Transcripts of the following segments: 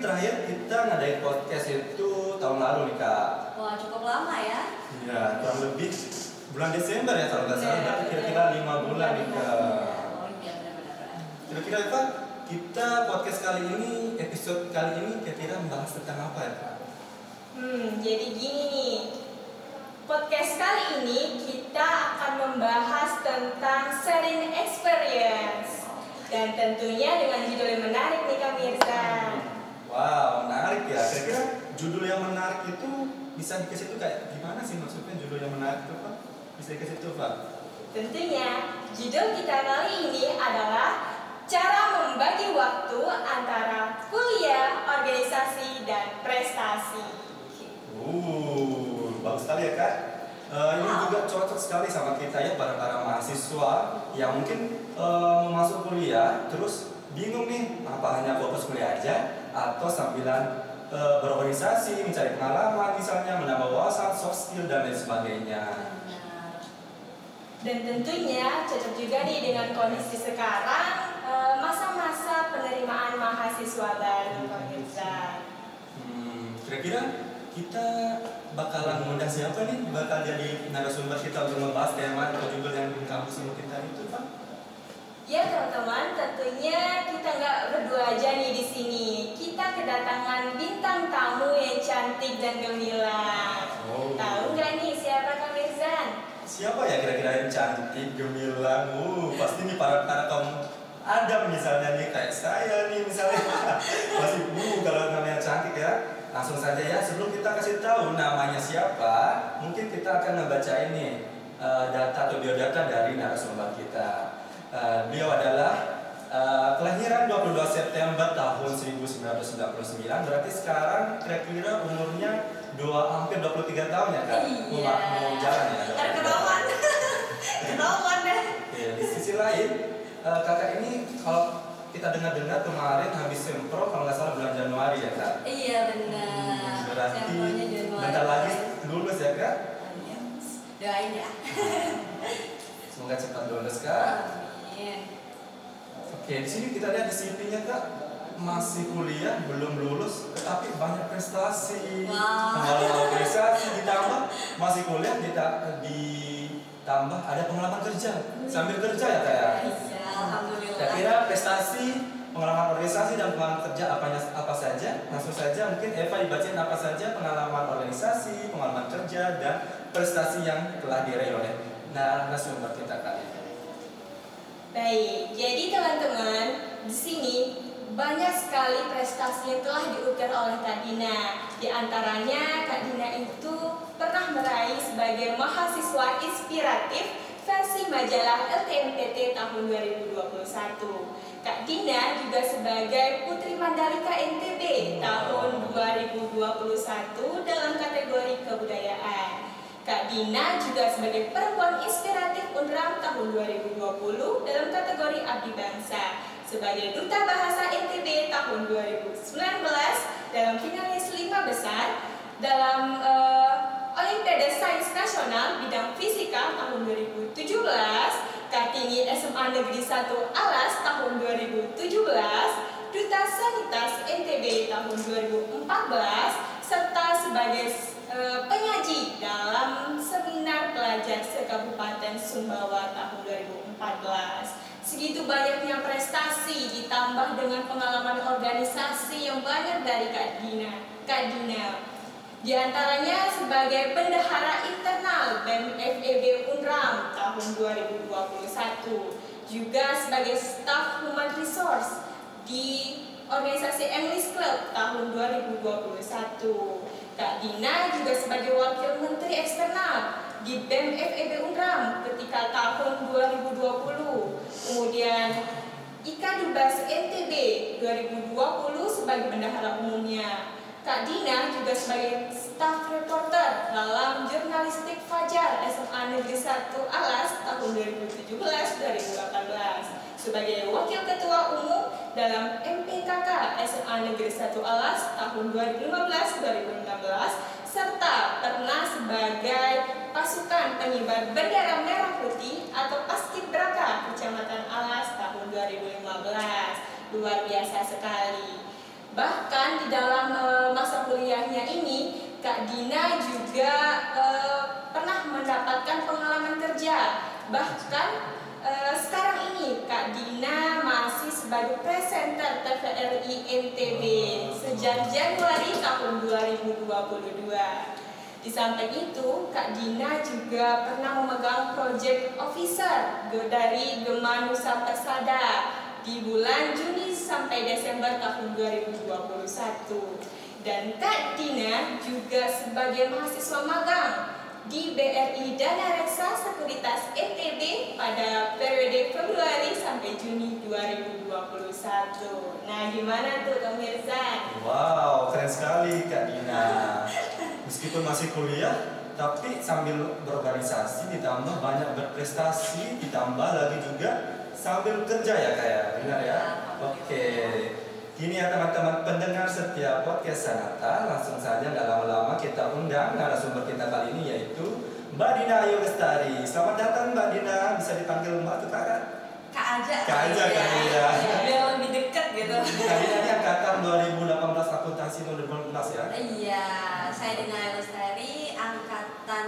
terakhir kita ngadain podcast itu tahun lalu nih kak. Wah cukup lama ya. Ya, kurang lebih bulan Desember ya kalau nggak salah. Iya, Berarti kira-kira lima bulan nih kak. Oh iya benar-benar. Kira-kira Eva, kita podcast kali ini, episode kali ini kira-kira membahas tentang apa ya kak? Hmm, jadi gini nih. Podcast kali ini kita akan membahas tentang sharing experience. Dan tentunya dengan judul yang menarik nih Kak Mirza. Wow, menarik ya. Kira-kira judul yang menarik itu bisa dikasih itu kayak gimana sih maksudnya judul yang menarik itu Pak? Bisa dikasih itu Pak? Tentunya judul kita kali ini adalah cara membagi waktu antara kuliah, organisasi, dan prestasi. Uh, bagus sekali ya kak. Eh, ini juga cocok sekali sama kita ya para para mahasiswa yang mungkin eh, mau masuk kuliah terus bingung nih apa hanya fokus kuliah aja atau sambilan eh, berorganisasi mencari pengalaman misalnya menambah wawasan soft skill dan lain sebagainya. Benar. Dan tentunya cocok juga nih dengan kondisi sekarang eh, masa-masa penerimaan mahasiswa baru Kak Mirza. Hmm, kira-kira kita bakalan mengundang siapa nih bakal jadi narasumber kita untuk membahas tema atau judul yang kampus ini kita itu? Ya teman-teman, tentunya kita nggak berdua aja nih di sini. Kita kedatangan bintang tamu yang cantik dan gemilang. Oh. Tahu nggak nih siapa Kak Mirzan? Siapa ya kira-kira yang cantik, gemilang? Uh, pasti nih para para kaum Adam misalnya nih kayak saya nih misalnya masih uh kalau namanya cantik ya langsung saja ya sebelum kita kasih tahu namanya siapa mungkin kita akan ngebaca ini eh, data atau biodata dari narasumber kita Eh, beliau adalah eh, kelahiran 22 September tahun 1999 berarti sekarang kira-kira umurnya dua hampir 23 tahun ya kan mau, Iya. mau jalan ya Ntar ketahuan. ketahuan deh. Ya, di sisi lain, eh, kakak ini kalau kita dengar-dengar kemarin habis sempro kalau nggak salah bulan Januari ya kak. Iya benar. Berarti Sampelnya Januari. bentar lagi lulus ya kak. Iya. Doain ya. Semoga cepat lulus kak. Amin. Oke, di sini kita lihat di CV-nya kak masih kuliah belum lulus tetapi banyak prestasi Wow. pengalaman organisasi ditambah masih kuliah dita- ditambah ada pengalaman kerja sambil kerja ya kak ya Iya, alhamdulillah. Kira-kira prestasi, pengalaman organisasi dan pengalaman kerja apanya apa saja? Langsung saja mungkin Eva dibacain apa saja pengalaman organisasi, pengalaman kerja dan prestasi yang telah diraih oleh narasumber kita kali ini. Baik, jadi teman-teman di sini banyak sekali prestasi yang telah diukir oleh Kak Dina. Di antaranya Kak Dina itu pernah meraih sebagai mahasiswa inspiratif versi majalah LTMPT tahun 2021. Kak Dina juga sebagai Putri Mandalika NTB tahun 2021 dalam kategori kebudayaan. Kak Dina juga sebagai perempuan inspiratif UNRAM tahun 2020 dalam kategori abdi bangsa. Sebagai duta bahasa NTB tahun 2019 dalam finalis lima besar dalam eh, Olimpiade Sains Nasional bidang fisika tahun 2017, Kartini SMA Negeri 1 Alas tahun 2017, Duta Sanitas NTB tahun 2014, serta sebagai penyaji dalam seminar pelajar se-Kabupaten Sumbawa tahun 2014. Segitu banyaknya prestasi ditambah dengan pengalaman organisasi yang banyak dari Kak Dina. Kak Dina. Di antaranya sebagai bendahara internal BEM FEB Unram tahun 2021, juga sebagai staf human resource di organisasi English Club tahun 2021. Kak Dina juga sebagai wakil menteri eksternal di BEM FEB Unram ketika tahun 2020. Kemudian Ika Dubas NTB 2020 sebagai bendahara umumnya. Kak Dina juga sebagai staf reporter dalam jurnalistik Fajar SMA Negeri 1 Alas tahun 2017-2018 sebagai wakil ketua umum dalam MPKK SMA Negeri 1 Alas tahun 2015-2016 serta pernah sebagai pas pasukan pengibar bendera merah putih atau Paskibraka Kecamatan Alas tahun 2015. Luar biasa sekali. Bahkan di dalam eh, masa kuliahnya ini, Kak Dina juga eh, pernah mendapatkan pengalaman kerja. Bahkan eh, sekarang ini Kak Dina masih sebagai presenter TVRI NTB sejak Januari tahun 2022. Di samping itu, Kak Dina juga pernah memegang project officer dari Gema Nusa Persada di bulan Juni sampai Desember tahun 2021. Dan Kak Dina juga sebagai mahasiswa magang di BRI Dana Reksa Sekuritas ETB pada periode Februari sampai Juni 2021. Nah, gimana tuh pemirsa? Wow, keren sekali Kak Dina. Meskipun masih kuliah, tapi sambil berorganisasi ditambah banyak berprestasi, ditambah lagi juga sambil kerja ya kayak benar ya. Oke. Kini ya teman-teman pendengar setiap podcast Sanata, langsung saja nggak lama-lama kita undang narasumber kita kali ini yaitu Mbak Dina Ayu Lestari. Selamat datang Mbak Dina, bisa dipanggil Mbak atau Kakak? Kak aja. Kak aja, kali Kak ya. Biar lebih deket gitu. Kak Dina ini angkatan 2018 akuntansi 2018 ya? Iya, saya Dina Lestari, angkatan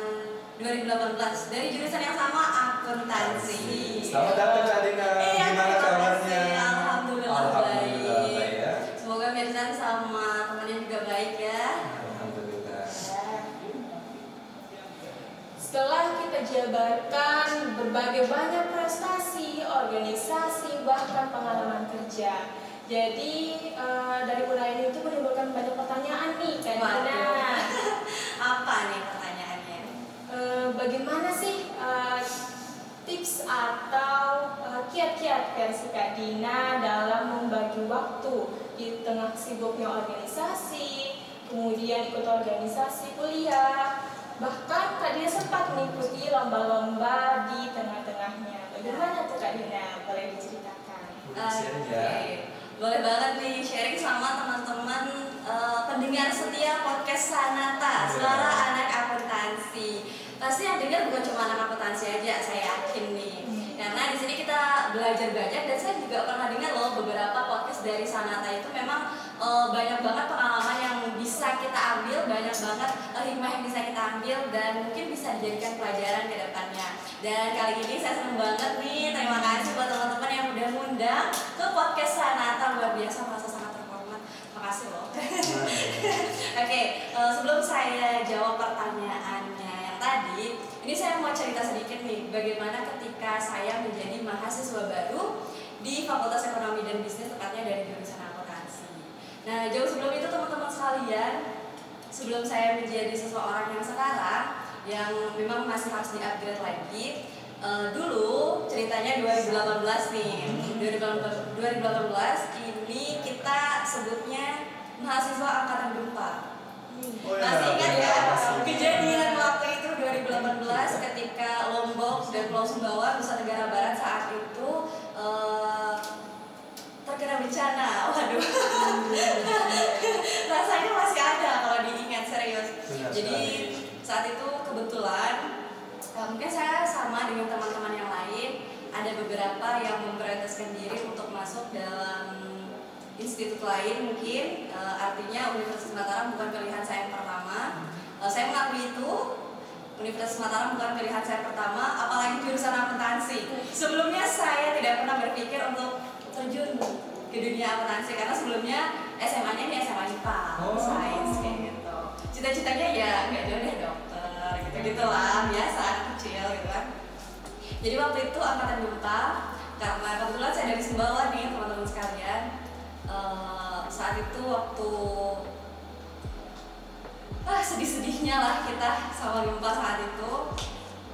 2018 dari jurusan yang sama akuntansi. Selamat datang Kak Dina. Iya, Gimana terima kabarnya? kasih. Alhamdulillah, Alhamdulillah baik. baik ya. Semoga Mirzan sama temannya juga baik ya. Alhamdulillah. Setelah kita jabarkan berbagai banyak prestasi, organisasi, bahkan pengalaman kerja. Jadi eh, dari uraian itu menimbulkan banyak pertanyaan nih. Waduh. Apa nih pertanyaannya? Eh, bagaimana sih eh, tips atau kiat-kiat versi Kak Dina dalam membagi waktu di tengah sibuknya organisasi, kemudian ikut organisasi kuliah, bahkan Kak Dina sempat mengikuti lomba-lomba di tengah-tengahnya. Bagaimana tuh Kak Dina? Boleh diceritakan? Sharing Oke. ya. Boleh banget nih sharing sama teman-teman eh, pendengar setia podcast Sanata, Iya. suara anak akuntansi. Pasti yang dengar bukan cuma anak akuntansi aja, saya yakin nih. Hmm. Karena di sini kita belajar banyak dan saya juga pernah dengar loh beberapa podcast dari Sanata itu memang eh, banyak banget pengalaman bisa kita ambil, banyak banget eh, hikmah yang bisa kita ambil dan mungkin bisa dijadikan pelajaran ke depannya. Dan kali ini saya senang banget nih, terima kasih buat teman-teman yang udah ngundang ke podcast Sanata luar biasa merasa sangat terhormat. Makasih loh. Oke, eh, sebelum saya jawab pertanyaannya yang tadi, ini saya mau cerita sedikit nih bagaimana ketika saya menjadi mahasiswa baru di Fakultas Ekonomi dan Bisnis tepatnya dari jurusan. Nah, jauh sebelum itu teman-teman sekalian, sebelum saya menjadi seseorang yang sekarang yang memang masih harus di-upgrade lagi, eh, dulu ceritanya 2018 nih. 2018, 2018 ini kita sebutnya mahasiswa angkatan gempa. Oh, ya, Masih ingat ya masih. kejadian waktu itu 2018 ketika Lombok dan Pulau Sumbawa Nusa Tenggara Barat saat itu terkena bencana. Waduh. Rasanya masih ada kalau diingat serius. Benar Jadi sekali. saat itu kebetulan eh, mungkin saya sama dengan teman-teman yang lain ada beberapa yang memprioritaskan diri untuk masuk dalam institut lain mungkin Eh, artinya Universitas Mataram bukan pilihan saya yang pertama Eh, saya mengakui itu Universitas Mataram bukan pilihan saya pertama apalagi jurusan akuntansi sebelumnya saya tidak pernah berpikir untuk terjun ke dunia akuntansi karena sebelumnya SMA-nya ini SMA IPA Oh. sains kayak gitu. Cita-citanya ya nggak jauh deh dokter gitu gitulah biasa anak kecil gitu kan. Jadi waktu itu angkatan gempa karena kebetulan saya dari Sumbawa nih teman-teman sekalian. Eh, saat itu waktu ah sedih-sedihnya lah kita sama gempa saat itu.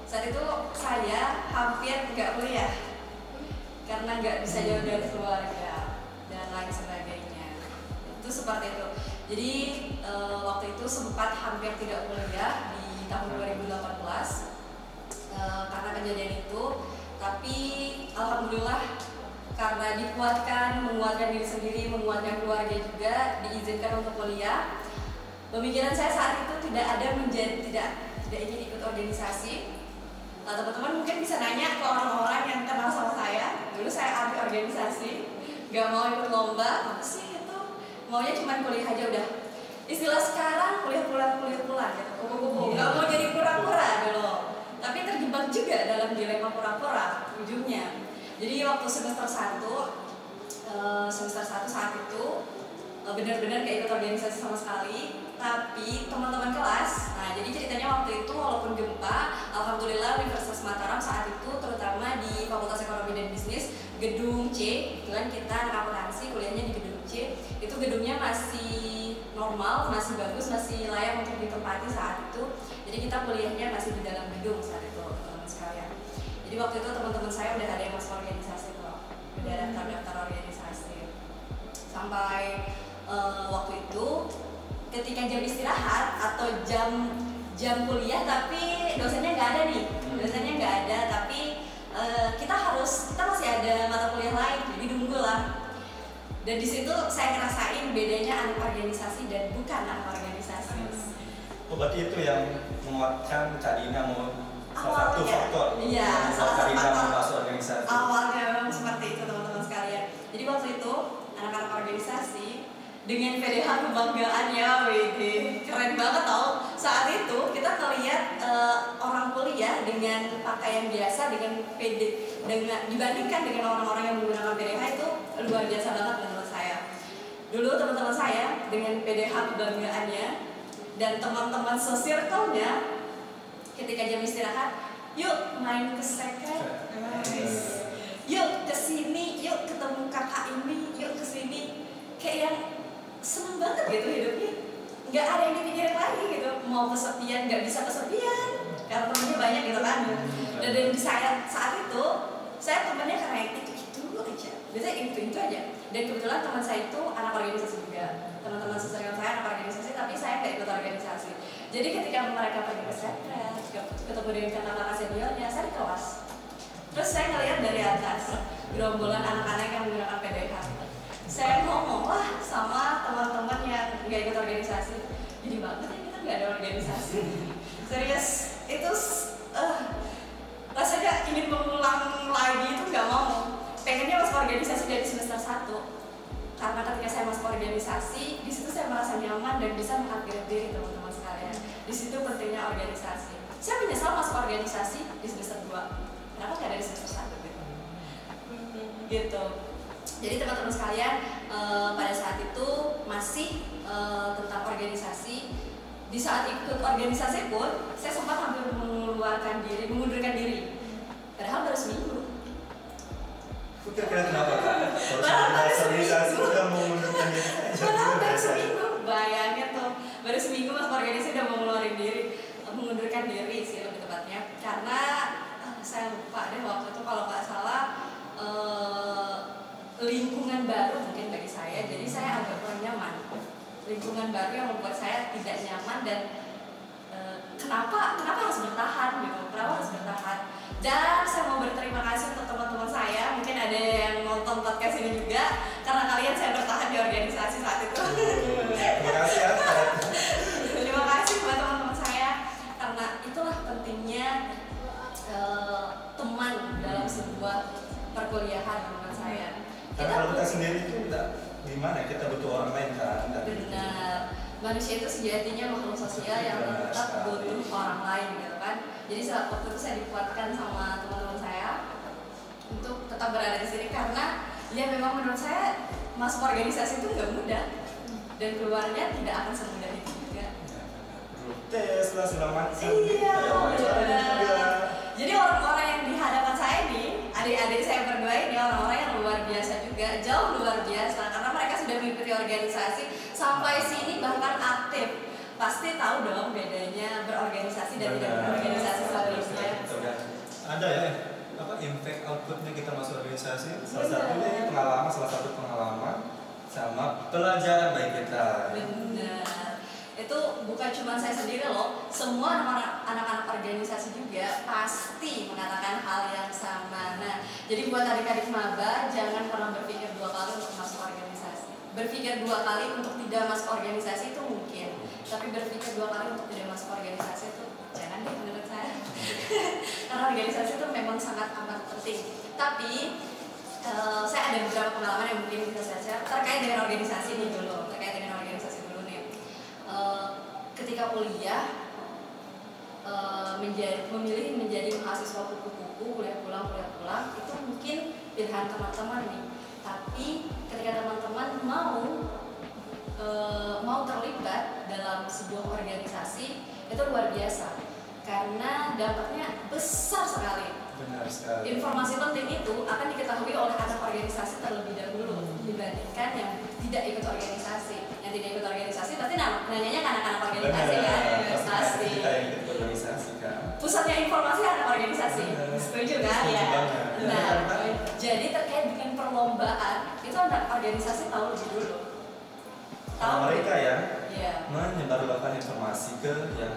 Saat itu saya hampir nggak kuliah karena nggak bisa jauh dari keluarga itu seperti itu jadi eh, waktu itu sempat hampir tidak kuliah di tahun 2018 eh, karena kejadian itu tapi alhamdulillah karena dikuatkan menguatkan diri sendiri menguatkan keluarga juga diizinkan untuk kuliah pemikiran saya saat itu tidak ada menjadi tidak dan ingin ikut organisasi Nah, teman-teman mungkin bisa nanya ke orang-orang yang kenal sama saya. Dulu saya anti organisasi, nggak mau ikut lomba, apa sih? Maunya cuma kuliah aja udah. Istilah sekarang kuliah pulang kuliah pulang gitu. Kupu-kupu. Nggak mau jadi pura-pura dulu. Tapi terjebak juga dalam dilema pura-pura ujungnya. Jadi waktu semester 1 eh, semester 1 saat itu eh, benar-benar gak ikut organisasi sama sekali tapi teman-teman kelas nah jadi ceritanya waktu itu walaupun gempa alhamdulillah Universitas Mataram saat itu terutama di Fakultas Ekonomi dan Bisnis gedung C kebetulan kita anak akuntansi kuliahnya di gedung C itu gedungnya masih normal masih bagus masih layak untuk ditempati saat itu. Jadi kita kuliahnya masih di dalam gedung saat itu teman-teman sekalian. Jadi waktu itu teman-teman saya udah ada yang masuk organisasi kok udah daftar-daftar organisasi. Sampai eh, waktu itu ketika jam istirahat atau jam jam kuliah tapi dosennya nggak ada nih. Dosennya nggak ada tapi eh, kita harus kita masih ada mata kuliah lain jadi nunggu lah dan di situ saya ngerasain bedanya anak organisasi dan bukan anak organisasi. Oh, berarti itu yang menguatkan Kak Dina mau salah satu faktor. Iya, salah satu faktor. masuk organisasi. awalnya memang seperti itu teman-teman sekalian. Jadi waktu itu anak-anak organisasi dengan PDH kebanggaannya WD keren banget tau. Saat itu kita ngeliat eh, orang kuliah dengan pakaian biasa dengan PD dengan dibandingkan dengan orang-orang yang menggunakan PDH itu luar biasa banget menurut saya. Dulu teman-teman saya dengan PDH kebanggaannya dan teman-teman sesirkelnya ketika jam istirahat yuk main ke second. Yuk ke sini yuk ketemu kakak ini. Yuk ke sini kayak yang seneng banget gitu hidupnya. Nggak ada yang dipikirin lagi gitu. Mau kesepian nggak bisa kesepian. Karena temennya banyak gitu kan. Dan dari saya saat itu saya temennya karena itu itu aja. Biasanya itu itu aja. Dan kebetulan teman saya itu anak organisasi juga. Teman-teman seserian saya anak organisasi tapi saya nggak ikut organisasi. Jadi ketika mereka pergi ke sekret ketemu dengan kakak-kakak seniornya saya di kelas. Terus saya ngeliat dari atas gerombolan anak-anak yang menggunakan PDH. Saya ngomong lah sama teman-teman yang nggak ikut organisasi. Jadi banget ya kita nggak ada organisasi. Serius itu eh rasanya ingin mengulang lagi itu nggak mau. Pengennya masuk organisasi dari semester 1 karena ketika saya masuk organisasi di situ saya merasa nyaman dan bisa mengupgrade diri teman-teman sekalian di situ pentingnya organisasi saya menyesal masuk organisasi di semester 2 kenapa nggak dari semester satu gitu gitu jadi teman-teman sekalian eh, pada saat itu masih eh, tentang organisasi. Di saat ikut organisasi pun saya sempat hampir mengeluarkan diri mengundurkan diri. Padahal baru seminggu. Kira-kira kenapa Padahal baru sudah organisasi seminggu. udah mau mengundurkan diri. Aja. padahal baru seminggu. Bayangin tuh baru seminggu masuk organisasi udah mau ngeluarin diri eh, mengundurkan diri sih lebih tepatnya. Karena eh, saya lupa deh waktu itu kalau nggak salah eh, lingkungan baru mungkin bagi saya jadi saya agak kurang nyaman lingkungan baru yang membuat saya tidak nyaman dan eh, kenapa kenapa harus bertahan gitu? Kenapa harus bertahan? Dan saya mau berterima kasih untuk teman-teman saya. Mungkin ada yang nonton podcast ini juga karena kalian saya bertahan di organisasi saat itu. Terima kasih ya. Terima kasih buat teman-teman saya karena itulah pentingnya eh, teman dalam sebuah perkuliahan menurut saya. Karena kalau kita sendiri itu tidak gimana? Kita butuh orang lain kan. Dan benar. Manusia itu sejatinya makhluk sosial yang tetap butuh orang lain gitu kan? Jadi saat waktu itu saya dikuatkan sama teman-teman saya untuk tetap berada di sini karena ya memang menurut saya masuk organisasi itu nggak mudah dan keluarnya tidak akan semudah itu juga. Tes lah segala macam. Iya, wawancara benar. juga. Jadi orang-orang yang di hadapan saya ini, adik-adik saya berdua ini orang-orang yang luar biasa juga, jauh luar biasa karena mereka sudah mengikuti organisasi sampai sini bahkan aktif. Pasti tahu dong bedanya berorganisasi dan tidak berorganisasi sebelumnya. Ada ya apa impact outputnya kita masuk organisasi. Salah satunya ini pengalaman, salah satu pengalaman sama pelajaran baik kita. Benar. Itu bukan cuma saya sendiri loh, semua anak-anak anak-anak organisasi juga pasti mengatakan hal yang sama. Nah, jadi buat adik-adik maba jangan pernah berpikir dua kali untuk masuk organisasi. Berpikir dua kali untuk tidak masuk organisasi itu mungkin, tapi berpikir dua kali untuk tidak masuk organisasi itu jangan deh menurut saya. Karena organisasi itu memang sangat amat penting. Tapi eh, saya ada beberapa pengalaman yang mungkin bisa saya share terkait dengan organisasi ini dulu terkait dengan organisasi dulu nih. Eh, ketika kuliah eh, menjadi memilih menjadi mahasiswa kupu-kupu kuliah pulang kuliah pulang itu mungkin pilihan teman-teman nih tapi ketika teman-teman mau eh, mau terlibat dalam sebuah organisasi itu luar biasa karena dampaknya besar sekali Benar sekali. informasi penting itu akan diketahui oleh anak organisasi terlebih dahulu dibandingkan yang tidak ikut organisasi yang tidak ikut organisasi pasti nanyanya ke anak-anak organisasi kan Pasti kan. pusatnya informasi anak organisasi Benar. setuju kan ya banget. nah Benar. Jadi terkait dengan perlombaan itu anak organisasi tahu lebih dulu tahu? Mereka ya? Ya menyebarluaskan informasi ke yang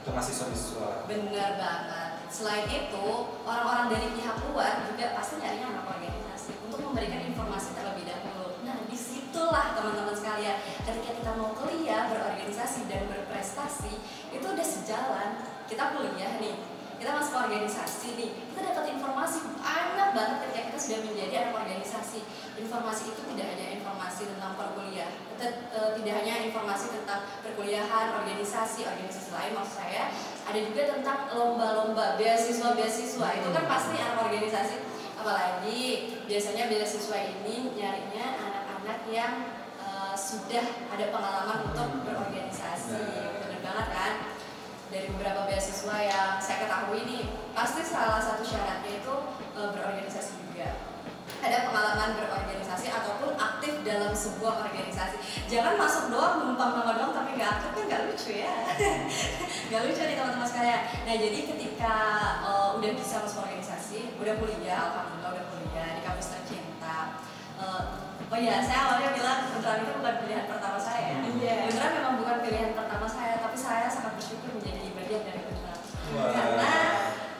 ke mahasiswa-mahasiswa. benar banget. Selain itu orang-orang dari pihak luar juga pasti nyarinya anak organisasi untuk memberikan informasi terlebih dahulu. Nah di situlah teman-teman sekalian ketika kita mau kuliah berorganisasi dan berprestasi itu udah sejalan. Kita kuliah nih kita masuk organisasi nih kita dapat informasi banyak banget ketika kita sudah menjadi anak organisasi. Informasi itu tidak hanya informasi tentang perkuliah eh, tidak hanya informasi tentang perkuliahan organisasi organisasi lain maksud saya. Ada juga tentang lomba-lomba beasiswa beasiswa itu kan pasti anak organisasi. Apalagi biasanya beasiswa ini nyarinya anak-anak yang eh, sudah ada pengalaman untuk berorganisasi. Benar banget kan dari beberapa beasiswa yang saya ketahui nih pasti salah satu syaratnya itu e, berorganisasi juga. Ada pengalaman berorganisasi ataupun aktif dalam sebuah organisasi. Jangan masuk doang numpang nama doang tapi nggak aktif kan nggak lucu ya. Nggak lucu nih teman-teman sekalian. Nah jadi ketika e, udah bisa masuk organisasi udah kuliah alhamdulillah udah kuliah di kampus tercinta E, oh iya saya awalnya bilang beneran itu bukan pilihan pertama saya Iya. beneran memang bukan pilihan pertama saya tapi saya sangat bersyukur menjadi bagian dari beneran Wah. karena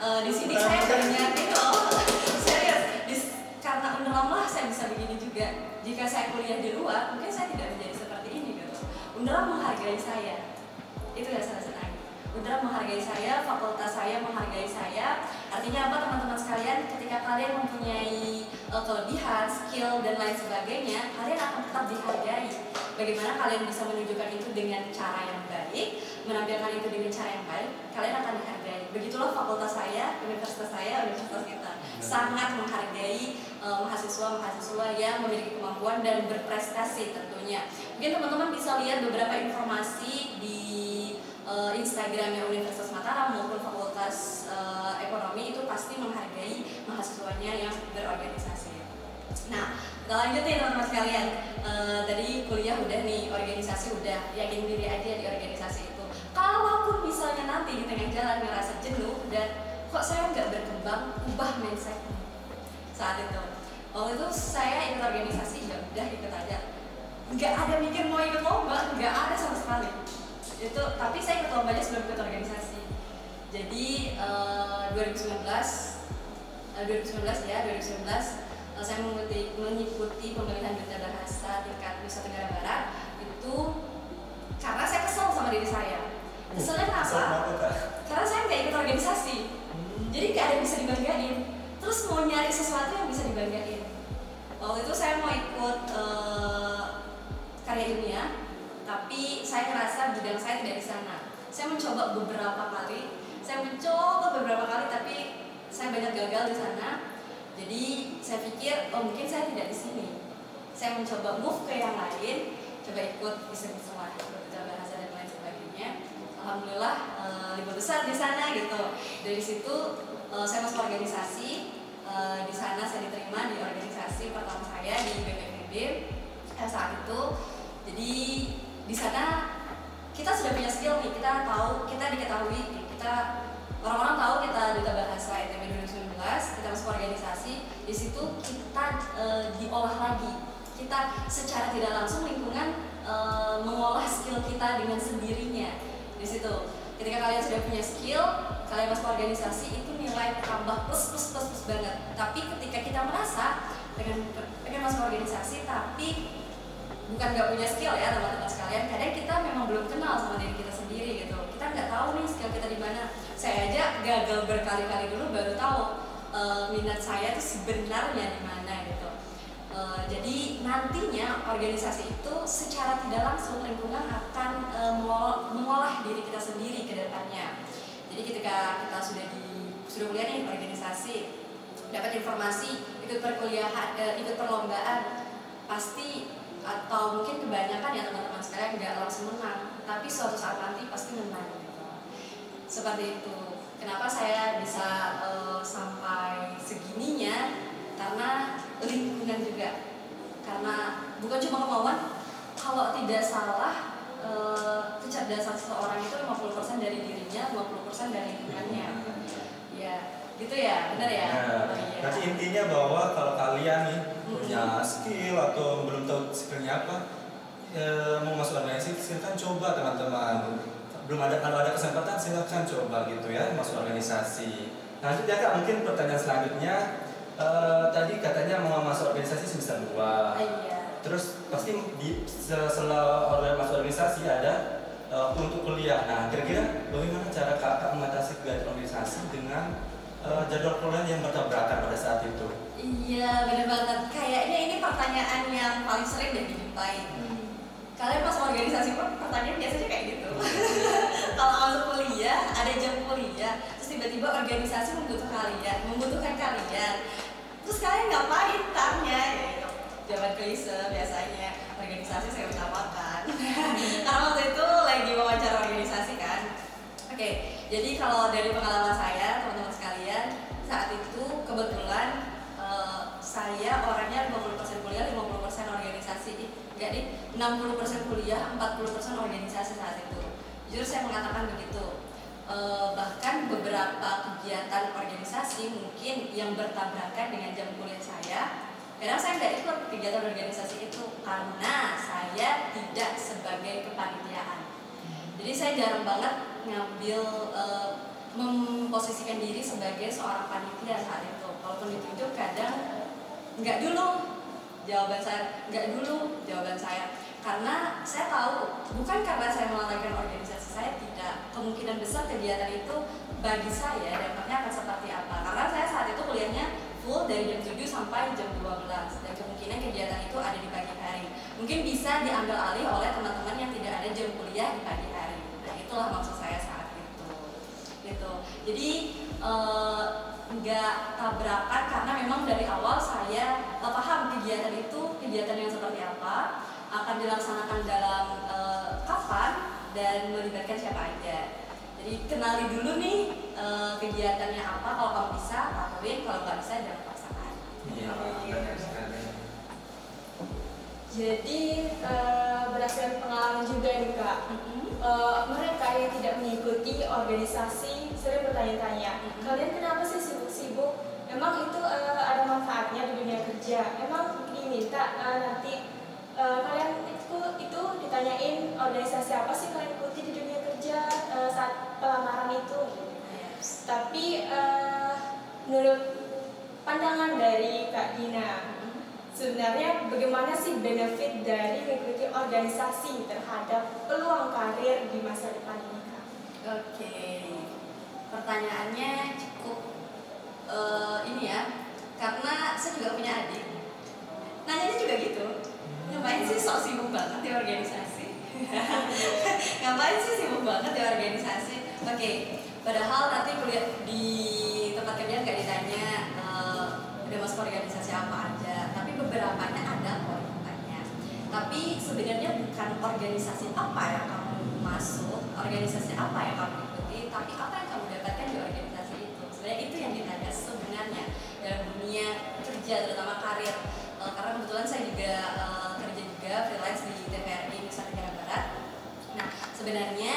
eh, di sini saya banyak itu loh. Serius Di- karena Undelam lah saya bisa begini juga. Jika saya kuliah di luar mungkin saya tidak menjadi seperti ini gitu. Undelam menghargai saya. Itu yang saya senangi Undelam menghargai saya fakultas saya menghargai saya. Artinya apa teman-teman sekalian? Ketika kalian mempunyai kelebihan skill dan lain sebagainya kalian akan tetap dihargai. Bagaimana kalian bisa menunjukkan itu dengan cara yang baik menampilkan itu dengan cara yang baik kalian akan dihargai. Begitulah fakultas saya universitas saya universitas kita. Sangat menghargai eh, mahasiswa-mahasiswa yang memiliki kemampuan dan berprestasi tentunya. Mungkin teman-teman bisa lihat beberapa informasi di eh, Instagramnya Universitas Mataram maupun Fakultas eh, Ekonomi itu pasti menghargai mahasiswanya yang berorganisasi. Nah, kita lanjut nih teman-teman sekalian. Eh, tadi kuliah udah nih, organisasi udah, yakin diri aja di organisasi itu. Kalaupun misalnya nanti di tengah jalan ngerasa jenuh dan kok saya nggak berkembang, ubah mindset saat itu. Waktu itu saya ikut organisasi, ya udah ikut aja. Nggak ada mikir mau ikut lomba, nggak ada sama sekali. Itu, tapi saya ikut lombanya sebelum ikut organisasi. Jadi eh, 2019 eh, 2019 ya 2019 eh, saya mengikuti mengikuti pemilihan duta bahasa tingkat Nusa Tenggara Barat itu karena saya kesel sama diri saya. Keselnya Kesel kenapa? karena saya nggak ikut organisasi. Jadi nggak ada yang bisa dibanggain. Terus mau nyari sesuatu yang bisa dibanggain. Waktu itu saya mau ikut eh, karya ilmiah tapi saya ngerasa bidang saya tidak di sana. Saya mencoba beberapa kali. Saya mencoba beberapa kali tapi saya banyak gagal di sana jadi saya pikir oh mungkin saya tidak di sini. Saya mencoba move ke yang lain coba ikut bisa-bisa lah ikut bahasa dan lain sebagainya. Alhamdulillah libur besar di sana gitu. Dari situ eh, saya masuk organisasi. Eh, di sana saya diterima di organisasi pertama saya di BPPB eh, saat itu jadi di sana kita sudah punya skill nih. Kita tahu kita diketahui eh, diolah lagi. Kita secara tidak langsung lingkungan eh, mengolah skill kita dengan sendirinya. Di situ. Ketika kalian sudah punya skill kalian masuk organisasi itu nilai tambah plus plus plus plus banget. Tapi ketika kita merasa dengan pengen masuk organisasi tapi bukan nggak punya skill ya teman-teman sekalian kadang kita memang belum kenal sama diri kita sendiri gitu. Kita nggak tahu nih skill kita di mana. Saya aja gagal berkali-kali dulu baru tahu uh, minat saya tuh sebenarnya di mana gitu. Uh, jadi nantinya organisasi itu secara tidak langsung lingkungan akan uh, mengolah diri kita sendiri ke depannya. Jadi ketika kita sudah di sudah kuliah nih organisasi dapat informasi ikut perkuliahan uh, ikut perlombaan pasti atau mungkin kebanyakan ya teman-teman sekalian nggak langsung menang tapi suatu saat nanti pasti menang gitu. seperti itu kenapa saya bisa uh, sampai segininya? Karena lingkungan juga. Karena bukan cuma kemauan kalau tidak salah uh, kecerdasan seseorang itu 50% dari dirinya 50% dari lingkungannya. Ya gitu ya benar ya? Nah, oh, iya. Berarti intinya bahwa kalau kalian nih punya skill atau belum tahu skillnya apa e, mau masuk organisasi silahkan coba teman-teman belum ada kalau ada kesempatan silahkan coba gitu ya masuk organisasi nanti ya kak mungkin pertanyaan selanjutnya e, tadi katanya mau masuk organisasi semester dua iya. terus pasti di setelah masuk organisasi ada uh, untuk kuliah nah kira-kira bagaimana cara kakak mengatasi kegiatan organisasi dengan uh, jadwal kuliah yang bertabrakan pada saat itu Iya benar banget. Kayaknya ini pertanyaan yang paling sering deh dijumpai. Hmm. Kalian pas organisasi pun pertanyaan biasanya kayak gitu. Kalau masuk kuliah, ada jam kuliah, terus tiba-tiba organisasi membutuhkan kalian, membutuhkan kalian. Terus kalian ngapain tanya? Gitu. Jawaban klise biasanya organisasi saya utamakan. Karena waktu itu lagi wawancara organisasi kan. Oke, jadi kalau dari pengalaman saya teman-teman sekalian saat itu kebetulan saya orangnya 50% kuliah, 50% organisasi. Enggak nih, 60% kuliah, 40% organisasi saat itu. Jujur saya mengatakan begitu. E, bahkan beberapa kegiatan organisasi mungkin yang bertabrakan dengan jam kuliah saya karena saya nggak ikut kegiatan organisasi itu karena saya tidak sebagai kepanitiaan. Jadi saya jarang banget ngambil e, memposisikan diri sebagai seorang panitia saat itu. Walaupun ditunjuk kadang nggak dulu jawaban saya nggak dulu jawaban saya. Karena saya tahu bukan karena saya melalaikan organisasi saya tidak. Kemungkinan besar kegiatan itu bagi saya dampaknya akan seperti apa. Karena saya saat itu kuliahnya full dari jam 7 sampai jam 12 dan kemungkinan kegiatan itu ada di pagi hari. Mungkin bisa diambil alih oleh teman-teman yang tidak ada jam kuliah di pagi hari. Nah itulah maksud saya saat itu. Gitu. Jadi uh, nggak tabrakan karena memang dari awal saya uh, paham kegiatan itu kegiatan yang seperti apa akan dilaksanakan dalam uh, kapan dan melibatkan siapa aja. Jadi kenali dulu nih uh, kegiatannya apa kalau kamu bisa lakuin kalau nggak bisa jangan paksakan. Iya jadi uh, berdasarkan pengalaman juga nih kak. Mm -hmm. uh, mereka yang tidak mengikuti organisasi sering bertanya-tanya kalian kenapa sih sibuk emang itu uh, ada manfaatnya di dunia kerja emang diminta uh, nanti uh, kalian itu itu ditanyain organisasi apa sih kalian ikuti di dunia kerja uh, saat pelamaran itu yes. tapi uh, menurut pandangan dari Kak Dina sebenarnya bagaimana sih benefit dari mengikuti organisasi terhadap peluang karir di masa depan ini Kak? Oke, pertanyaannya cukup uh, ini ya karena saya juga punya adik. Nanyanya juga gitu. Ngapain sih sok sibuk banget di organisasi? Ngapain sih sibuk banget di organisasi? Oke okay. padahal nanti kuliah di tempat kerja nggak ditanya uh, udah masuk organisasi apa aja tapi beberapa ada kok tanya. Tapi sebenarnya bukan organisasi apa yang kamu masuk organisasi apa yang kamu ikuti tapi apa yang sebenarnya itu yang ditanya dalam dunia kerja terutama karir. Uh, karena kebetulan saya juga uh, kerja juga freelance di TVRI Nusa Tenggara Barat. Nah sebenarnya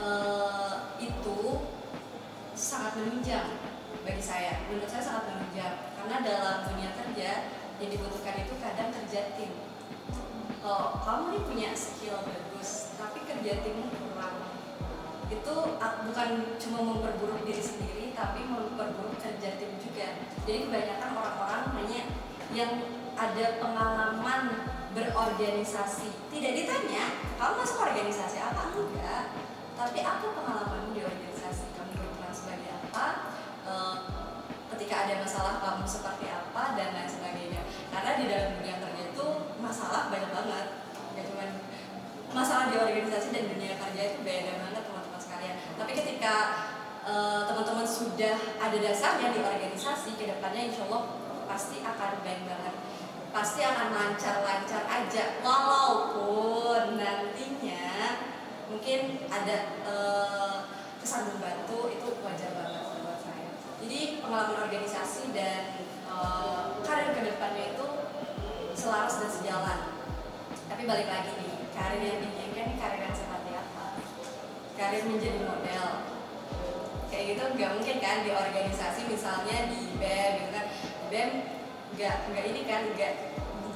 uh, itu sangat menunjang bagi saya. Menurut saya sangat menunjang. Karena dalam dunia kerja yang dibutuhkan itu kadang kerja tim. Kalau kamu nih punya skill bagus tapi kerja tim itu bukan cuma memperburuk diri sendiri tapi memperburuk kerja tim juga. Jadi kebanyakan orang-orang hanya yang ada pengalaman berorganisasi. Tidak ditanya kamu masuk organisasi apa? Enggak. Tapi apa pengalamanmu di organisasi kamu berperan sebagai apa? Eh, ketika ada masalah kamu seperti apa dan lain sebagainya. Karena di dalam dunia kerja itu masalah banyak banget. Gak cuma masalah di organisasi dan dunia kerja itu beda banget tapi ketika eh, teman-teman sudah ada dasarnya di organisasi ke depannya insya Allah pasti akan baik banget. Pasti akan lancar-lancar aja walaupun nantinya mungkin ada eh, kesan membantu itu wajar banget buat saya. Jadi pengalaman organisasi dan eh, karir ke depannya itu selaras dan sejalan. Tapi balik lagi nih karir yang diinginkan ini karir yang karir menjadi model. Kayak gitu nggak mungkin kan di organisasi misalnya di BEM gitu kan. BEM nggak nggak ini kan nggak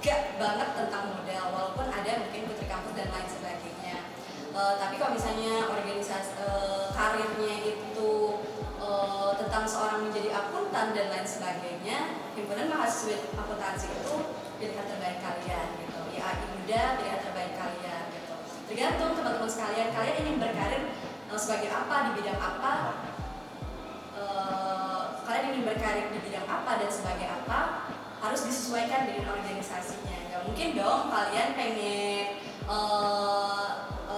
nggak banget tentang model walaupun ada mungkin putri kampus dan lain sebagainya. Eh, tapi kalau misalnya organisasi eh, karirnya itu eh, tentang seorang menjadi akuntan dan lain sebagainya himpunan mahasiswa akuntansi itu pilihan terbaik kalian gitu. IAI muda pilihan terbaik kalian tergantung teman-teman sekalian kalian ingin berkarir eh, sebagai apa di bidang apa? Eh, kalian ingin berkarir di bidang apa dan sebagai apa? Harus disesuaikan dengan organisasinya. Nggak mungkin dong kalian pengen eh,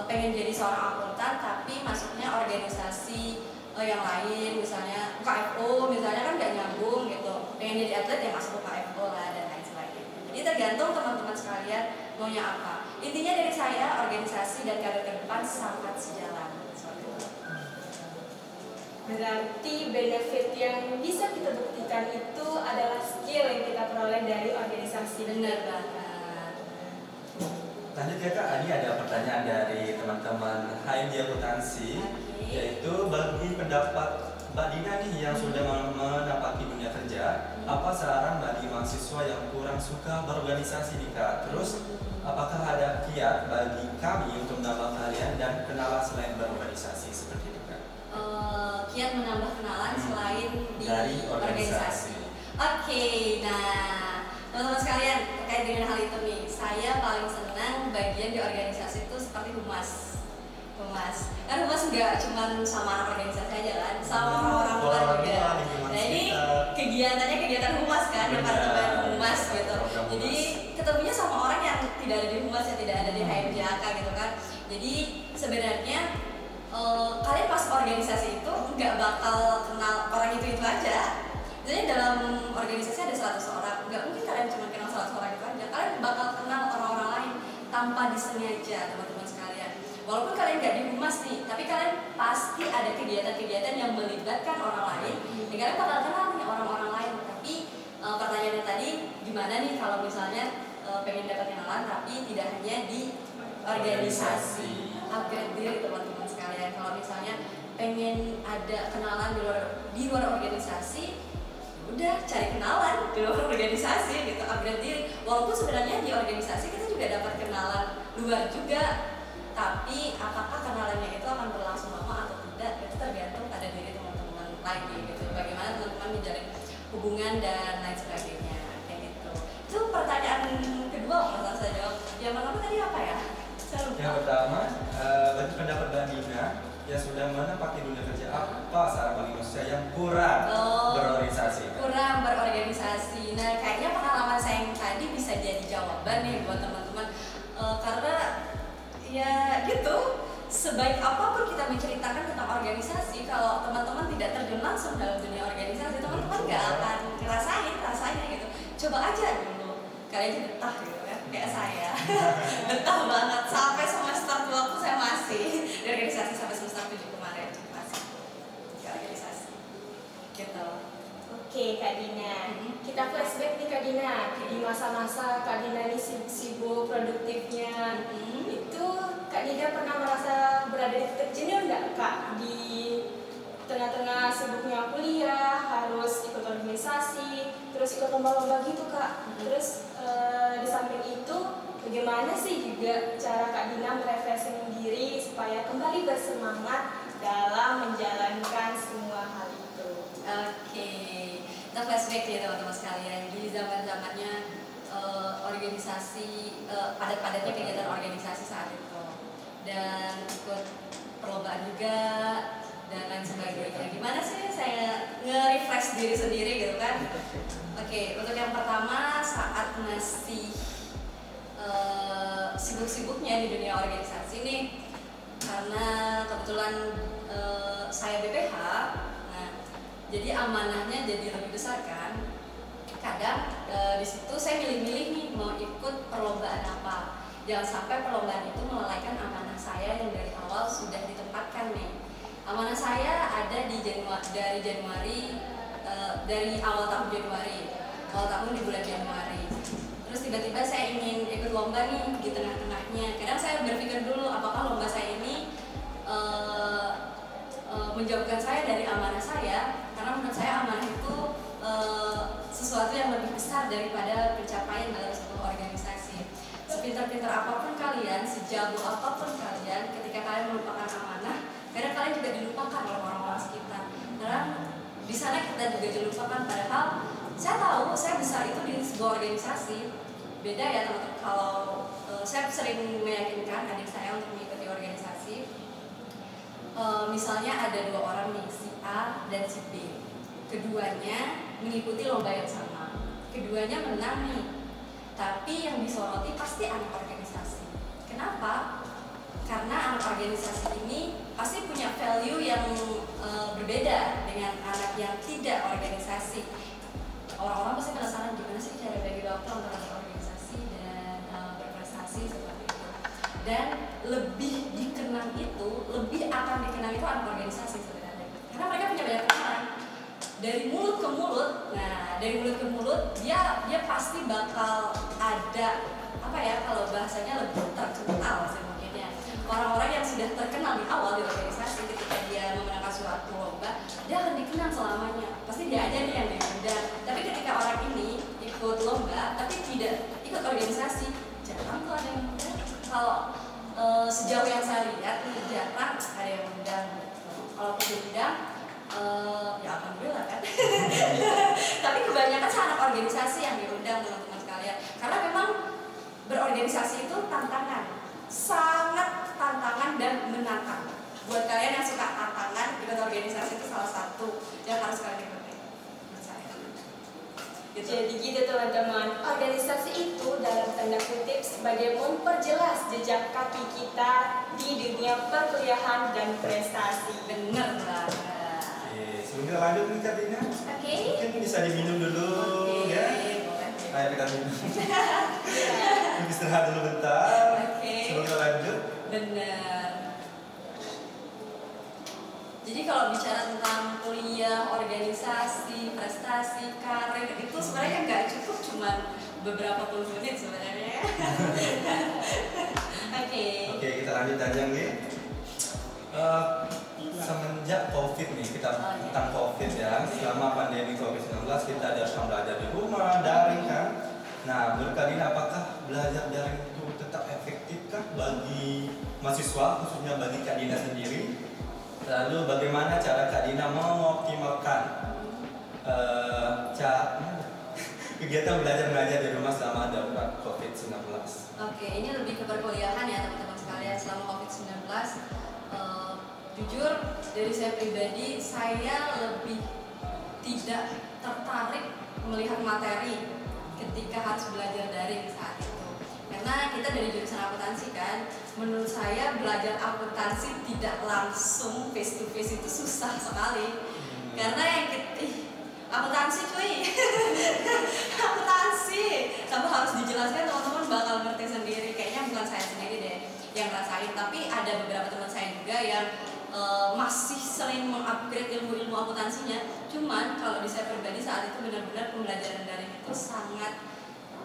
pengen jadi seorang akuntan tapi masuknya organisasi eh, yang lain misalnya KFO misalnya kan nggak nyambung gitu. Pengen jadi atlet yang masuk ke KFO lah dan lain sebagainya. Jadi tergantung teman-teman sekalian maunya apa intinya dari saya organisasi dan karir ke depan sangat sejalan. Berarti benefit yang bisa kita buktikan itu adalah skill yang kita peroleh dari organisasi. benar banget Lanjut ya kak, ini ada pertanyaan dari teman-teman HMD Akuntansi Oke. Yaitu bagi pendapat Mbak Dina nih yang sudah menapaki dunia kerja Apa saran bagi mahasiswa yang kurang suka berorganisasi nih kak? Terus apakah ada kiat bagi kami untuk menambah keahlian dan kenalan selain berorganisasi seperti itu kak? Eh, kiat menambah kenalan selain di Dari organisasi. organisasi. Oke, nah teman-teman sekalian terkait dengan hal itu nih, saya paling senang bagian di organisasi itu seperti humas. Humas, kan humas nggak cuma sama anak organisasi aja kan, sama orang-orang luar Orang-orang juga. luar, lingkungan Nah ini kegiatannya kegiatan humas kan, departemen humas gitu. Jadi ketemunya sama orang yang tidak ada di humas yang tidak ada di HMJAK gitu kan. Jadi sebenarnya eh, kalian pas organisasi itu nggak bakal kenal orang itu itu aja. Jadi dalam organisasi ada 100 orang, nggak mungkin kalian cuma kenal 100 orang itu aja. Kalian bakal kenal orang-orang lain tanpa disengaja teman-teman sekalian. Walaupun kalian nggak di humas nih, tapi kalian pasti ada kegiatan-kegiatan yang melibatkan orang lain. Dan kalian bakal kenal nih orang-orang lain. Tapi eh, pertanyaannya tadi, gimana nih kalau misalnya pengen dapat kenalan tapi tidak hanya di organisasi. Upgrade diri teman-teman sekalian. Kalau misalnya pengen ada kenalan di luar di luar organisasi udah cari kenalan di luar organisasi gitu. Upgrade diri walaupun sebenarnya di organisasi kita juga dapat kenalan luar juga. Tapi apakah kenalannya itu akan berlangsung lama atau tidak itu tergantung pada diri teman-teman lagi gitu. Bagaimana teman-teman menjalin hubungan dan lain sebagainya kayak gitu. Itu pertanyaan kedua kalau saya jawab yang pertama tadi apa ya Yang pertama, eh, bagi pendapat Mbak Dina yang sudah menapaki dunia kerja apa saran bagi manusia yang kurang Oh. berorganisasi? Kurang berorganisasi. Nah, kayaknya pengalaman saya yang tadi bisa jadi jawaban nih buat teman-teman. Eh, karena ya gitu, sebaik apa pun kita menceritakan tentang organisasi, kalau teman-teman tidak terjun langsung dalam dunia organisasi, teman-teman nggak akan ngerasain rasanya gitu. Coba aja dulu, kalian aja betah gitu kayak saya. betah banget sampai semester 2 pun saya masih di organisasi sampai semester 7 kemarin masih di organisasi. Gitu. Oke Kak Dina, Mhm. kita flashback nih Kak Dina di masa-masa Kak Dina ini sibuk, sibuk produktifnya. Mhm. Itu Kak Dina pernah merasa berada di titik jenuh nggak Kak di tengah-tengah sibuknya kuliah harus ikut organisasi terus ikut lomba-lomba gitu Kak. Mhm. Terus eh, di samping itu bagaimana sih juga cara Kak Dina merefreshing diri supaya kembali bersemangat dalam menjalankan semua hal itu. Oke, kita flashback ya teman-teman sekalian di zaman zamannya organisasi eh, padat-padatnya kegiatan organisasi saat itu dan ikut perlombaan juga. Gimana sih saya nge-refresh diri sendiri gitu kan? Oke, untuk yang pertama saat masih uh, sibuk-sibuknya di dunia organisasi nih, karena kebetulan uh, saya BPH, nah jadi amanahnya jadi lebih besar kan. Kadang uh, di situ saya milih-milih nih mau ikut perlombaan apa. Jangan sampai perlombaan itu melalaikan amanah saya yang dari awal sudah ditempatkan nih. Amanah saya ada di Januari dari Januari uh, dari awal tahun Januari, awal tahun di bulan Januari. Terus tiba-tiba saya ingin ikut lomba nih di tengah-tengahnya. Kadang saya berpikir dulu apakah lomba saya ini uh, uh, menjauhkan saya dari amanah saya, karena menurut saya amanah itu uh, sesuatu yang lebih besar daripada pencapaian dalam sebuah organisasi sepintar-pintar apa pun kalian, sejago apa pun kalian, ketika kalian melupakan amanah, kadang kalian juga dilupakan oleh orang-orang sekitar. Karena di sana kita juga dilupakan. Padahal saya tahu saya besar itu di sebuah organisasi. Beda ya teman-teman. Kalau uh, saya sering meyakinkan adik saya untuk mengikuti organisasi. Uh, misalnya ada dua orang nih, si A dan si B. Keduanya mengikuti lomba yang sama. Keduanya menang nih, tapi yang disoroti pasti anak organisasi. Kenapa? Karena anak organisasi ini pasti punya value yang e, berbeda dengan anak yang tidak organisasi. Orang-orang pasti penasaran gimana sih cara bagi waktu antara organisasi dan e, berprestasi seperti itu. Dan lebih dikenang itu, lebih akan dikenang itu anak organisasi sebenarnya. Karena mereka punya banyak teman dari mulut ke mulut nah dari mulut ke mulut dia dia pasti bakal ada apa ya kalau bahasanya lebih terkenal sih orang-orang yang sudah terkenal di awal di organisasi ketika dia memenangkan suatu lomba dia akan dikenang selamanya. Pasti dia aja nih yang diundang. Tapi ketika orang ini ikut lomba tapi tidak ikut organisasi jarang tuh ada yang undang kalau e, sejauh yang saya lihat jarang ada yang undang kalau diundang Uh, ya alhamdulillah kan. Tapi kebanyakan anak organisasi yang diundang teman-teman sekalian. Karena memang berorganisasi itu tantangan sangat tantangan dan menantang buat kalian yang suka tantangan ikut organisasi itu salah satu yang harus kalian ikuti Gitu. Jadi gitu teman-teman, organisasi itu dalam tanda kutip sebagai memperjelas jejak kaki kita di dunia perkuliahan dan prestasi. Bener banget. Sebelum lanjut nih Oke. mungkin bisa diminum dulu Oke, ya. boleh. Ayo kita minum. Istirahat dulu bentar. Oke. Lanjut. Benar. Jadi kalau bicara tentang kuliah, organisasi, prestasi, karir itu sebenarnya nggak cukup cuma beberapa puluh menit sebenarnya. Oke. Oke, kita lanjut aja nih. Uh, semenjak COVID nih kita Oh, iya. tentang COVID ya selama pandemi COVID-19 kita ada belajar di rumah daring kan. Nah, menurut kalian apakah belajar daring tetap efektif kah bagi mahasiswa khususnya bagi Kak Dina sendiri? Lalu bagaimana cara Kak Dina mengoptimalkan uh, kegiatan belajar mengajar di rumah selama darurat COVID-19? Oke, ini lebih ke perkuliahan ya teman-teman sekalian selama COVID-19. Eh, jujur dari saya pribadi, saya lebih tidak tertarik melihat materi ketika harus belajar daring saat itu. Karena kita dari jurusan akuntansi kan, menurut saya belajar akuntansi tidak langsung face to face itu susah sekali. Karena yang kita, ih, akuntansi cuy. Akuntansi. Kamu harus dijelaskan teman-teman bakal ngerti sendiri. Kayaknya bukan saya sendiri deh yang rasain tapi ada beberapa teman saya juga yang eh, masih sering mengupgrade ilmu-ilmu akuntansinya. Cuman kalau di saya pribadi saat itu benar-benar pembelajaran daring itu sangat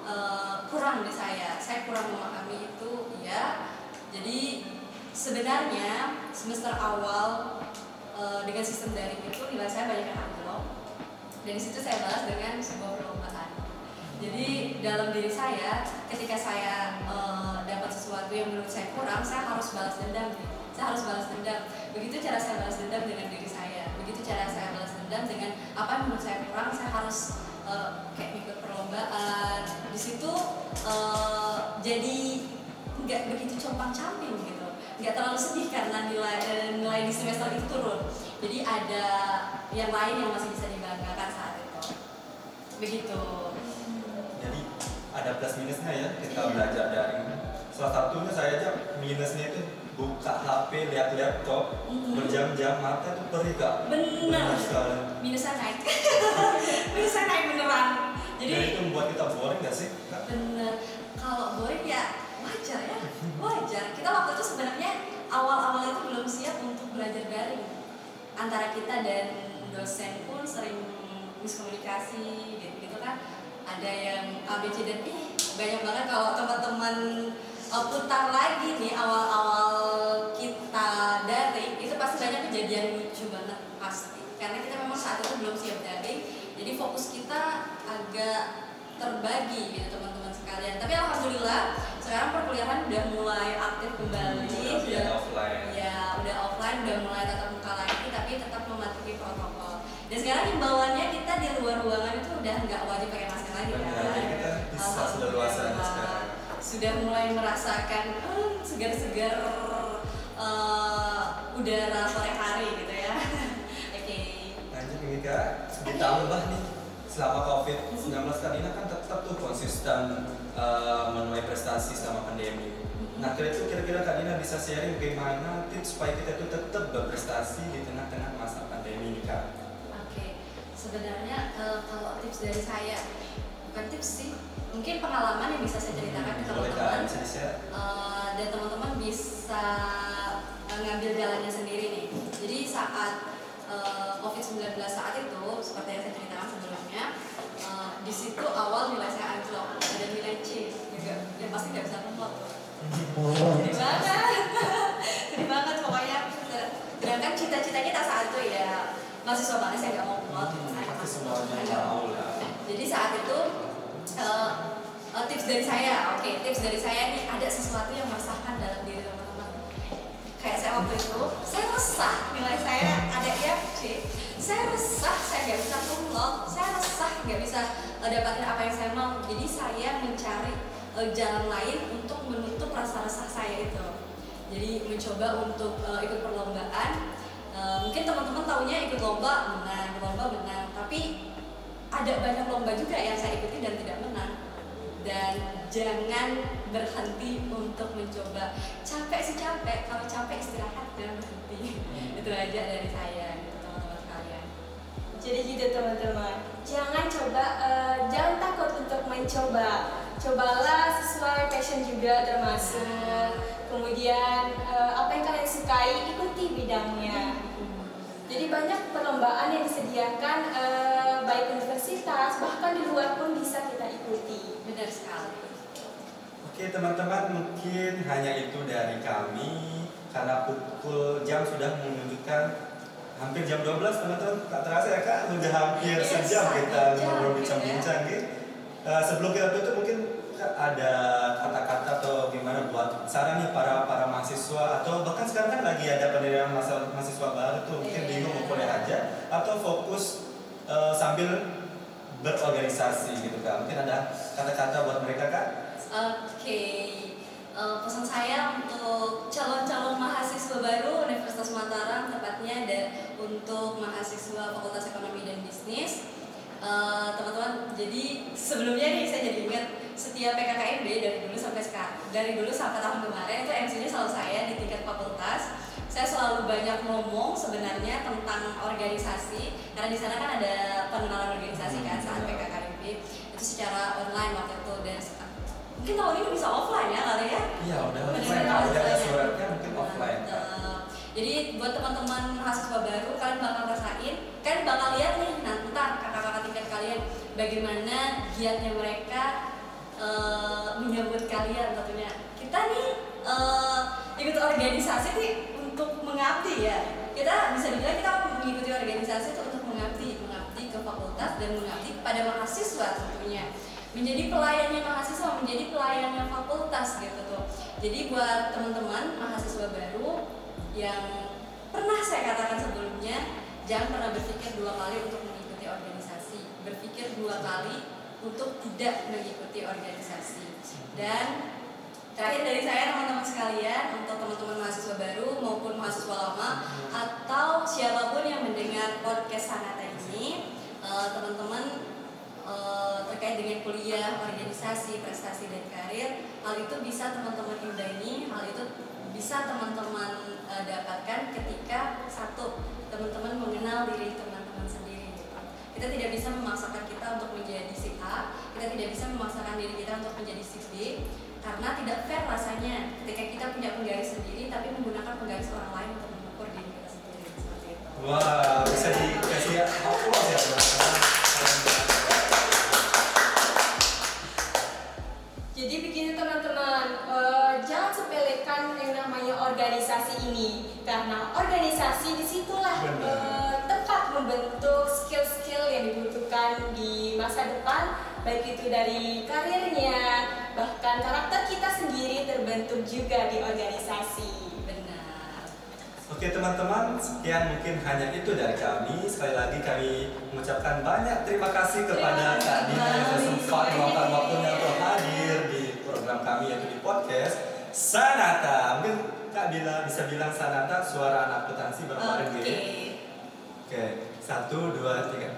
eh, kurang di saya saya kurang memahami itu ya jadi sebenarnya semester awal eh, dengan sistem daring itu nilai saya banyak yang anjlok dan di situ saya balas dengan sebuah perlombaan. Jadi dalam diri saya, ketika saya eh, dapat sesuatu yang menurut saya kurang, saya harus balas dendam. Saya harus balas dendam. Begitu cara saya balas dendam dengan diri saya. Begitu cara saya balas dendam dengan apa yang menurut saya kurang, saya harus eh, kayak ikut perlombaan. Di situ eh, jadi nggak begitu compang camping gitu. nggak terlalu sedih karena nilai eh, nilai di semester itu turun jadi ada yang lain yang masih bisa dibanggakan saat itu begitu Jadi ada plus minusnya ya kita belajar daring. Salah satunya saya aja minusnya itu buka HP, lihat laptop Mhm. berjam-jam mata itu perih kak. Benar. sekali. minusnya naik minusnya naik beneran Jadi jadi itu membuat kita boring gak sih? Kak? bener kalau boring ya wajar ya wajar kita waktu itu sebenarnya awal-awal itu belum siap untuk belajar daring antara kita dan dosen pun sering miskomunikasi gitu gitu kan ada yang A B C dan E banyak banget kalau teman-teman uh, putar lagi nih awal-awal kita daring itu pasti banyak kejadian lucu banget pasti. Karena kita memang saat itu belum siap daring jadi fokus kita agak terbagi gitu teman-teman sekalian. Tapi alhamdulillah sekarang perkuliahan udah mulai aktif kembali. Udah sudah offline. ya udah offline udah mulai tatap muka lagi tapi tetap mematuhi protokol. Dan sekarang himbauannya kita di luar ruangan itu udah nggak wajib pakai sudah mulai merasakan hmm, segar-segar eh, udara sore hari gitu ya. Oke. Lanjut nih kak, ditambah nih. Selama COVID-19 kali ini kan tetap tuh konsisten eh, menuai prestasi selama pandemi. Nah kira itu kira-kira Kak Dina bisa sharing bagaimana tips supaya kita itu tetap berprestasi di tengah-tengah masa pandemi ini Kak? Oke, sebenarnya eh, kalau tips dari saya bukan tips sih, mungkin pengalaman yang bisa saya ceritakan ke Kak, teman-teman? Eh, dan teman-teman bisa eh, ngambil jalannya sendiri nih. Jadi saat eh, COVID-19 saat itu, seperti yang saya ceritakan sebelumnya, eh, di situ awal nilai saya anjlok, ada nilai C, ya, yang pasti nggak bisa kumpul. Sedih banget, sedih banget pokoknya. Sedangkan cita-cita kita saat itu ya mahasiswa mana saya nggak mau kumpul. Pasti semuanya mau lah. Jadi saat itu eh, eh, tips dari saya, oke tips dari saya nih ada sesuatu yang meresahkan dalam diri teman-teman. Kayak saya waktu itu, saya resah nilai saya ada IFC, saya resah saya nggak bisa kumlot, saya resah nggak bisa eh, dapatin apa yang saya mau. Jadi saya mencari eh, jalan lain untuk menutup rasa resah saya itu. Jadi mencoba untuk eh, ikut perlombaan. Eh, mungkin teman-teman taunya ikut lomba menang, lomba menang, tapi ada banyak lomba juga yang saya ikuti dan tidak menang dan jangan berhenti untuk mencoba capek sih capek kalau capek istirahat jangan berhenti itu aja dari saya gitu teman-teman sekalian Jadi gitu teman-teman, jangan coba, eh, jangan takut untuk mencoba. Cobalah sesuai passion juga termasuk. Kemudian eh, apa yang kalian sukai ikuti bidangnya. Jadi banyak perlombaan yang disediakan eh, baik universitas bahkan di luar pun bisa kita ikuti. benar sekali Oke teman-teman mungkin hanya itu dari kami karena pukul jam sudah menunjukkan hampir jam 12 teman-teman tak terasa ya kak sudah hampir Yes, sejam kita ngobrol bincang-bincang gitu. Eh, sebelum kita tutup mungkin Kak, ada kata-kata atau gimana buat saran nih para para mahasiswa atau bahkan sekarang kan lagi ada masa- mahasiswa baru tuh mungkin Iya. bingung mau kuliah aja atau fokus eh, sambil berorganisasi gitu kak mungkin ada kata-kata buat mereka kak Oke, Eh, pesan saya untuk calon-calon mahasiswa baru Universitas Mataram tepatnya ada untuk mahasiswa Fakultas Ekonomi dan Bisnis. Eh, teman-teman, jadi sebelumnya nih saya jadi ingat setiap PKKMB dari dulu sampai sekarang, dari dulu sampai tahun kemarin itu MC-nya selalu saya di tingkat fakultas. Saya selalu banyak ngomong sebenarnya tentang organisasi karena di sana kan ada pengenalan organisasi kan saat PKKMB itu secara online waktu itu dan mungkin tahun ini bisa offline ya kali ya iya udah offline kalau udah ada offline. suratnya mungkin offline Mantap. jadi buat teman-teman mahasiswa baru kalian bakal rasain kalian bakal lihat nih nanti kakak-kakak tingkat kalian bagaimana giatnya mereka eh, menyambut kalian tentunya. Kita nih eh, ikut organisasi nih untuk mengabdi ya. Kita bisa dibilang kita mengikuti organisasi itu untuk mengabdi mengabdi ke fakultas dan mengabdi kepada mahasiswa tentunya. Menjadi pelayannya mahasiswa menjadi pelayannya fakultas gitu tuh. Jadi buat teman-teman mahasiswa baru yang pernah saya katakan sebelumnya jangan pernah berpikir dua kali untuk mengikuti organisasi. Berpikir dua kali untuk tidak mengikuti organisasi dan Terakhir dari saya teman-teman sekalian untuk teman-teman mahasiswa baru maupun mahasiswa lama atau siapa pun yang mendengar podcast Sanata ini, eh, teman-teman eh, terkait dengan kuliah, organisasi, prestasi dan karir, hal itu bisa teman-teman imbangi, hal itu bisa teman-teman eh, dapatkan ketika satu teman-teman mengenal diri sendiri. Kita tidak bisa memaksakan kita untuk menjadi si A, kita tidak bisa memaksakan diri kita untuk menjadi si B, karena tidak fair rasanya ketika kita punya penggaris sendiri tapi menggunakan penggaris orang lain untuk mengukur diri kita sendiri seperti itu. Wah, baik itu dari karirnya bahkan karakter kita sendiri terbentuk juga di organisasi. Benar. Oke teman-teman, sekian mungkin hanya itu dari kami. Sekali lagi kami mengucapkan banyak terima kasih kepada Terima Kak Dina yang sempat meluangkan waktunya untuk hadir di program kami yaitu di podcast Sanata. Mungkin Kak Dila bisa bilang Sanata suara anak akuntansi berapa. Oke, Oke, satu, dua, tiga.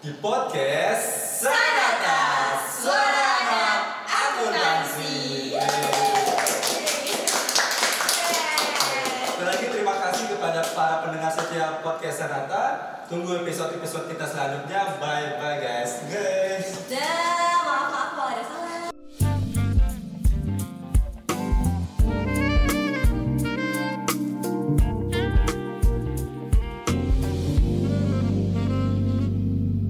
Di podcast Sanata Suara Akuntansi. Sekali lagi terima kasih kepada para pendengar setia podcast Sanata. Tunggu episode-episode kita selanjutnya. Bye bye guys. Guys.